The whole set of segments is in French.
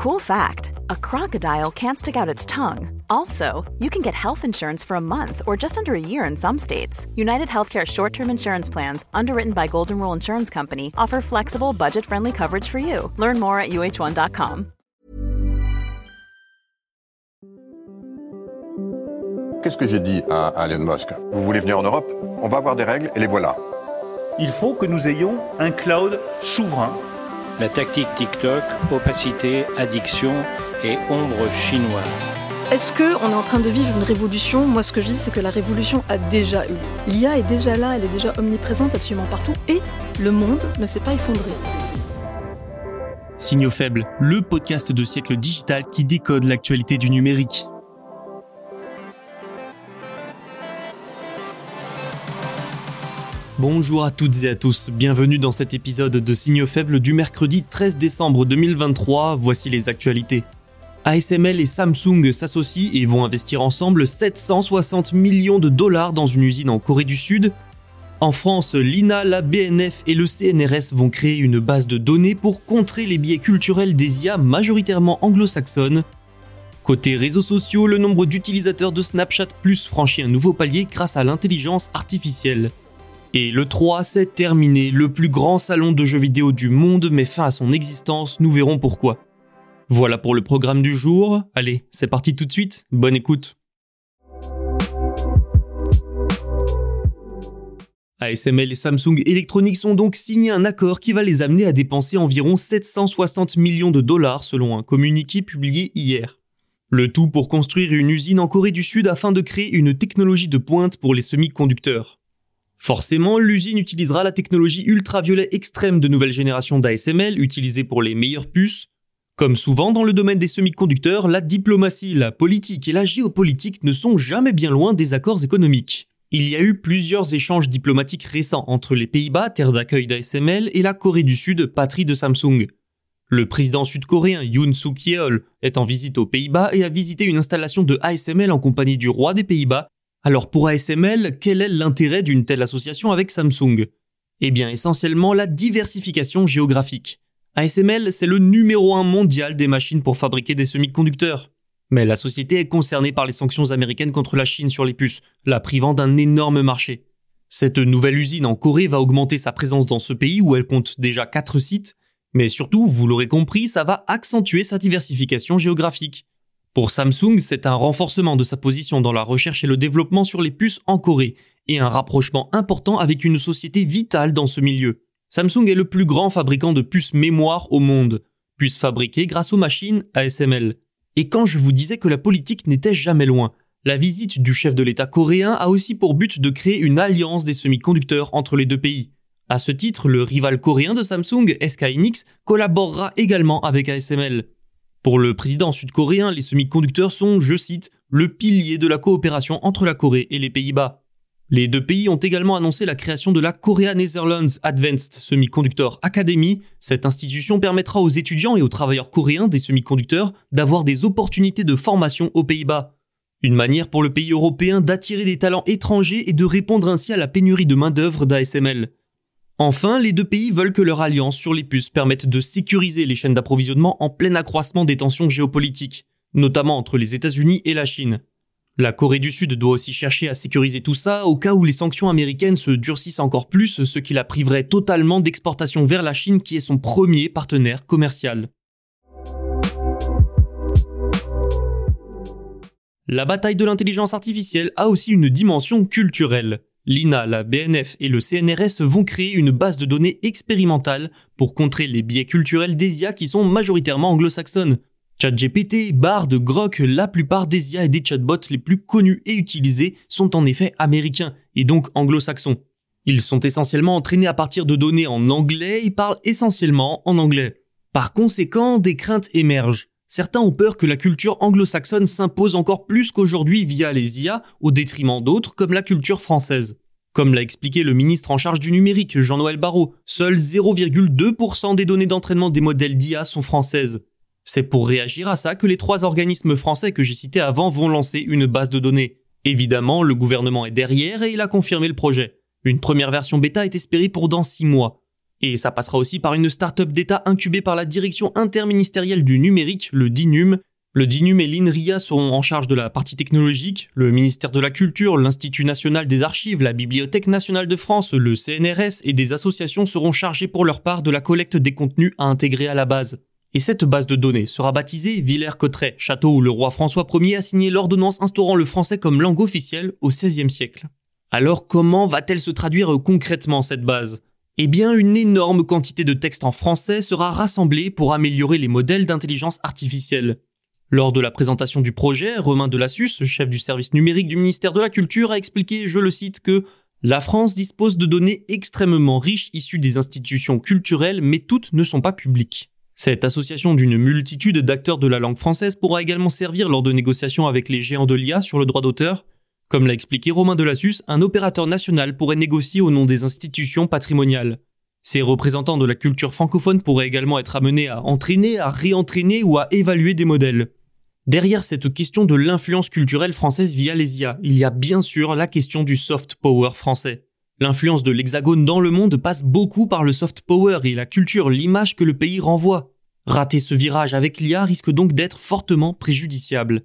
Cool fact a crocodile can't stick out its tongue. Also, you can get health insurance for a month or just under a year in some states. United Healthcare short term insurance plans, underwritten by Golden Rule Insurance Company, offer flexible, budget friendly coverage for you. Learn more at uh1.com. Qu'est-ce que j'ai dit à, à Elon Musk Vous voulez venir en Europe On va avoir des règles et les voilà. Il faut que nous ayons un cloud souverain La tactique TikTok, opacité, addiction et ombre chinoise. Est-ce qu'on est en train de vivre une révolution? Moi, ce que je dis, c'est que la révolution a déjà eu. L'IA est déjà là, elle est déjà omniprésente absolument partout, et le monde ne s'est pas effondré. Signaux faibles, le podcast de siècle digital qui décode l'actualité du numérique. Bonjour à toutes et à tous, bienvenue dans cet épisode de Signaux faibles du mercredi 13 décembre 2023, voici les actualités. ASML et Samsung s'associent et vont investir ensemble 760 millions de dollars dans une usine en Corée du Sud. En France, l'INA, la BNF et le CNRS vont créer une base de données pour contrer les biais culturels des IA majoritairement anglo-saxonnes. Côté réseaux sociaux, le nombre d'utilisateurs de Snapchat Plus franchit un nouveau palier grâce à l'intelligence artificielle. Et le 3, c'est terminé. Le plus grand salon de jeux vidéo du monde met fin à son existence, nous verrons pourquoi. Voilà pour le programme du jour. Allez, c'est parti tout de suite. Bonne écoute. ASML et Samsung Electronics ont donc signé un accord qui va les amener à dépenser environ 760 millions de dollars selon un communiqué publié hier. Le tout pour construire une usine en Corée du Sud afin de créer une technologie de pointe pour les semi-conducteurs. Forcément, l'usine utilisera la technologie ultraviolet extrême de nouvelle génération d'ASML utilisée pour les meilleures puces. Comme souvent dans le domaine des semi-conducteurs, la diplomatie, la politique et la géopolitique ne sont jamais bien loin des accords économiques. Il y a eu plusieurs échanges diplomatiques récents entre les Pays-Bas, terre d'accueil d'ASML, et la Corée du Sud, patrie de Samsung. Le président sud-coréen Yoon Suk Yeol est en visite aux Pays-Bas et a visité une installation de ASML en compagnie du roi des Pays-Bas alors pour ASML, quel est l'intérêt d'une telle association avec Samsung? Eh bien essentiellement la diversification géographique. ASML, c'est le numéro un mondial des machines pour fabriquer des semi-conducteurs. Mais la société est concernée par les sanctions américaines contre la Chine sur les puces, la privant d'un énorme marché. Cette nouvelle usine en Corée va augmenter sa présence dans ce pays où elle compte déjà 4 sites, mais surtout, vous l'aurez compris, ça va accentuer sa diversification géographique. Pour Samsung, c'est un renforcement de sa position dans la recherche et le développement sur les puces en Corée, et un rapprochement important avec une société vitale dans ce milieu. Samsung est le plus grand fabricant de puces mémoire au monde, puces fabriquées grâce aux machines ASML. Et quand je vous disais que la politique n'était jamais loin, la visite du chef de l'État coréen a aussi pour but de créer une alliance des semi-conducteurs entre les deux pays. À ce titre, le rival coréen de Samsung, SK Hynix, collaborera également avec ASML. Pour le président sud-coréen, les semi-conducteurs sont, je cite, le pilier de la coopération entre la Corée et les Pays-Bas. Les deux pays ont également annoncé la création de la Korea Netherlands Advanced Semiconductor Academy. Cette institution permettra aux étudiants et aux travailleurs coréens des semi-conducteurs d'avoir des opportunités de formation aux Pays-Bas. Une manière pour le pays européen d'attirer des talents étrangers et de répondre ainsi à la pénurie de main-d'œuvre d'ASML. Enfin, les deux pays veulent que leur alliance sur les puces permette de sécuriser les chaînes d'approvisionnement en plein accroissement des tensions géopolitiques, notamment entre les États-Unis et la Chine. La Corée du Sud doit aussi chercher à sécuriser tout ça au cas où les sanctions américaines se durcissent encore plus, ce qui la priverait totalement d'exportation vers la Chine qui est son premier partenaire commercial. La bataille de l'intelligence artificielle a aussi une dimension culturelle. L'INA, la BNF et le CNRS vont créer une base de données expérimentale pour contrer les biais culturels des IA qui sont majoritairement anglo-saxonnes. ChatGPT, Bard, Grok, la plupart des IA et des chatbots les plus connus et utilisés sont en effet américains et donc anglo-saxons. Ils sont essentiellement entraînés à partir de données en anglais et parlent essentiellement en anglais. Par conséquent, des craintes émergent. Certains ont peur que la culture anglo-saxonne s'impose encore plus qu'aujourd'hui via les IA au détriment d'autres comme la culture française. Comme l'a expliqué le ministre en charge du numérique, Jean-Noël Barrot, seuls 0,2% des données d'entraînement des modèles d'IA sont françaises. C'est pour réagir à ça que les trois organismes français que j'ai cités avant vont lancer une base de données. Évidemment, le gouvernement est derrière et il a confirmé le projet. Une première version bêta est espérée pour dans 6 mois. Et ça passera aussi par une start-up d'État incubée par la direction interministérielle du numérique, le DINUM. Le DINUM et l'INRIA seront en charge de la partie technologique, le ministère de la Culture, l'Institut national des archives, la Bibliothèque nationale de France, le CNRS et des associations seront chargés pour leur part de la collecte des contenus à intégrer à la base. Et cette base de données sera baptisée Villers-Cotterêts, château où le roi François Ier a signé l'ordonnance instaurant le français comme langue officielle au XVIe siècle. Alors comment va-t-elle se traduire concrètement cette base? Eh bien, une énorme quantité de textes en français sera rassemblée pour améliorer les modèles d'intelligence artificielle. Lors de la présentation du projet, Romain Delassus, chef du service numérique du ministère de la Culture, a expliqué, je le cite, que la France dispose de données extrêmement riches issues des institutions culturelles, mais toutes ne sont pas publiques. Cette association d'une multitude d'acteurs de la langue française pourra également servir lors de négociations avec les géants de l'IA sur le droit d'auteur, comme l'a expliqué Romain Delassus, un opérateur national pourrait négocier au nom des institutions patrimoniales. Ces représentants de la culture francophone pourraient également être amenés à entraîner, à réentraîner ou à évaluer des modèles. Derrière cette question de l'influence culturelle française via les IA, il y a bien sûr la question du soft power français. L'influence de l'Hexagone dans le monde passe beaucoup par le soft power et la culture, l'image que le pays renvoie. Rater ce virage avec l'IA risque donc d'être fortement préjudiciable.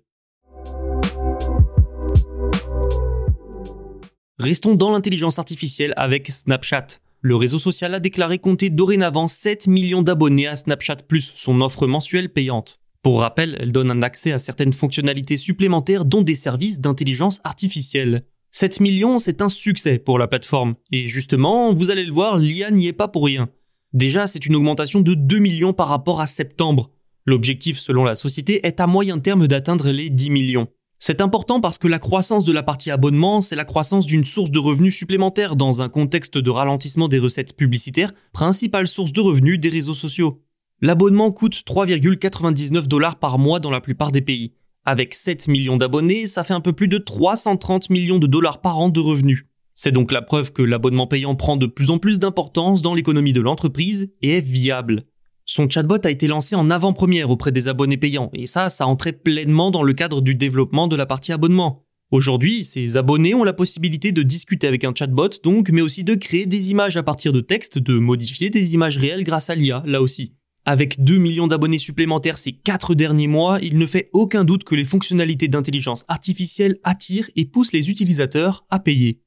Restons dans l'intelligence artificielle avec Snapchat. Le réseau social a déclaré compter dorénavant 7 millions d'abonnés à Snapchat Plus, son offre mensuelle payante. Pour rappel, elle donne un accès à certaines fonctionnalités supplémentaires dont des services d'intelligence artificielle. 7 millions, c'est un succès pour la plateforme. Et justement, vous allez le voir, l'IA n'y est pas pour rien. Déjà, c'est une augmentation de 2 millions par rapport à septembre. L'objectif, selon la société, est à moyen terme d'atteindre les 10 millions. C'est important parce que la croissance de la partie abonnement, c'est la croissance d'une source de revenus supplémentaire dans un contexte de ralentissement des recettes publicitaires, principale source de revenus des réseaux sociaux. L'abonnement coûte 3,99 dollars par mois dans la plupart des pays. Avec 7 millions d'abonnés, ça fait un peu plus de 330 millions de dollars par an de revenus. C'est donc la preuve que l'abonnement payant prend de plus en plus d'importance dans l'économie de l'entreprise et est viable. Son chatbot a été lancé en avant-première auprès des abonnés payants, et ça, ça entrait pleinement dans le cadre du développement de la partie abonnement. Aujourd'hui, ces abonnés ont la possibilité de discuter avec un chatbot, donc, mais aussi de créer des images à partir de textes, de modifier des images réelles grâce à l'IA, là aussi. Avec 2 millions d'abonnés supplémentaires ces 4 derniers mois, il ne fait aucun doute que les fonctionnalités d'intelligence artificielle attirent et poussent les utilisateurs à payer.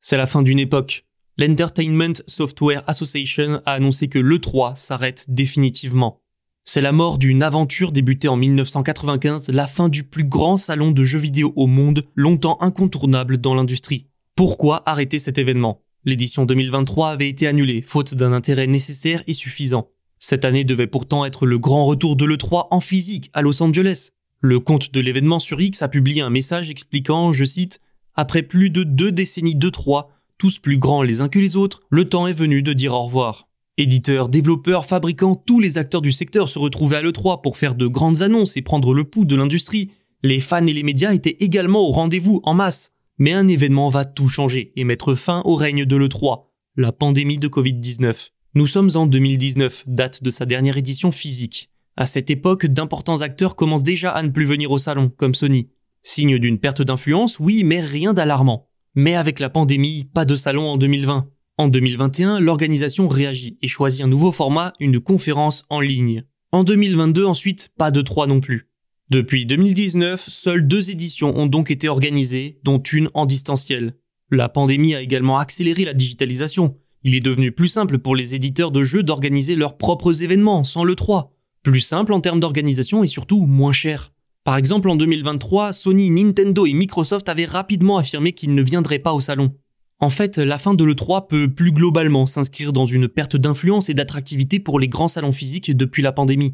C'est la fin d'une époque. l'Entertainment Software Association a annoncé que l'E3 s'arrête définitivement. C'est la mort d'une aventure débutée en 1995, la fin du plus grand salon de jeux vidéo au monde, longtemps incontournable dans l'industrie. Pourquoi arrêter cet événement? L'édition 2023 avait été annulée, faute d'un intérêt nécessaire et suffisant. Cette année devait pourtant être le grand retour de l'E3 en physique à Los Angeles. Le compte de l'événement sur X a publié un message expliquant, je cite, Après plus de deux décennies d'E3, tous plus grands les uns que les autres, le temps est venu de dire au revoir. Éditeurs, développeurs, fabricants, tous les acteurs du secteur se retrouvaient à l'E3 pour faire de grandes annonces et prendre le pouls de l'industrie. Les fans et les médias étaient également au rendez-vous en masse. Mais un événement va tout changer et mettre fin au règne de l'E3, la pandémie de Covid-19. Nous sommes en 2019, date de sa dernière édition physique. À cette époque, d'importants acteurs commencent déjà à ne plus venir au salon, comme Sony. Signe d'une perte d'influence, oui, mais rien d'alarmant. Mais avec la pandémie, pas de salon en 2020. En 2021, l'organisation réagit et choisit un nouveau format, une conférence en ligne. En 2022 ensuite, pas de 3 non plus. Depuis 2019, seules deux éditions ont donc été organisées, dont une en distanciel. La pandémie a également accéléré la digitalisation. Il est devenu plus simple pour les éditeurs de jeux d'organiser leurs propres événements sans le 3. Plus simple en termes d'organisation et surtout moins cher. Par exemple, en 2023, Sony, Nintendo et Microsoft avaient rapidement affirmé qu'ils ne viendraient pas au salon. En fait, la fin de l'E3 peut plus globalement s'inscrire dans une perte d'influence et d'attractivité pour les grands salons physiques depuis la pandémie.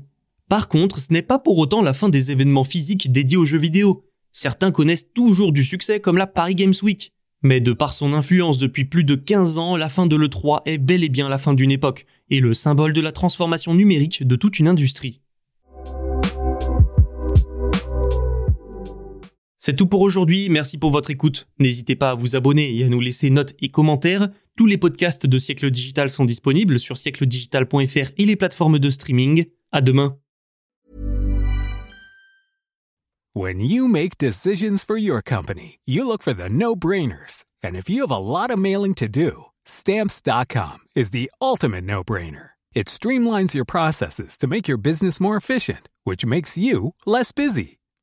Par contre, ce n'est pas pour autant la fin des événements physiques dédiés aux jeux vidéo. Certains connaissent toujours du succès comme la Paris Games Week. Mais de par son influence depuis plus de 15 ans, la fin de l'E3 est bel et bien la fin d'une époque, et le symbole de la transformation numérique de toute une industrie. C'est tout pour aujourd'hui, merci pour votre écoute. N'hésitez pas à vous abonner et à nous laisser notes et commentaires. Tous les podcasts de Siècle Digital sont disponibles sur siècledigital.fr et les plateformes de streaming. À demain. When you make decisions for your company, you look for the no-brainers. And if you have a lot of mailing to do, stamps.com is the ultimate no-brainer. It streamlines your processes to make your business more efficient, which makes you less busy.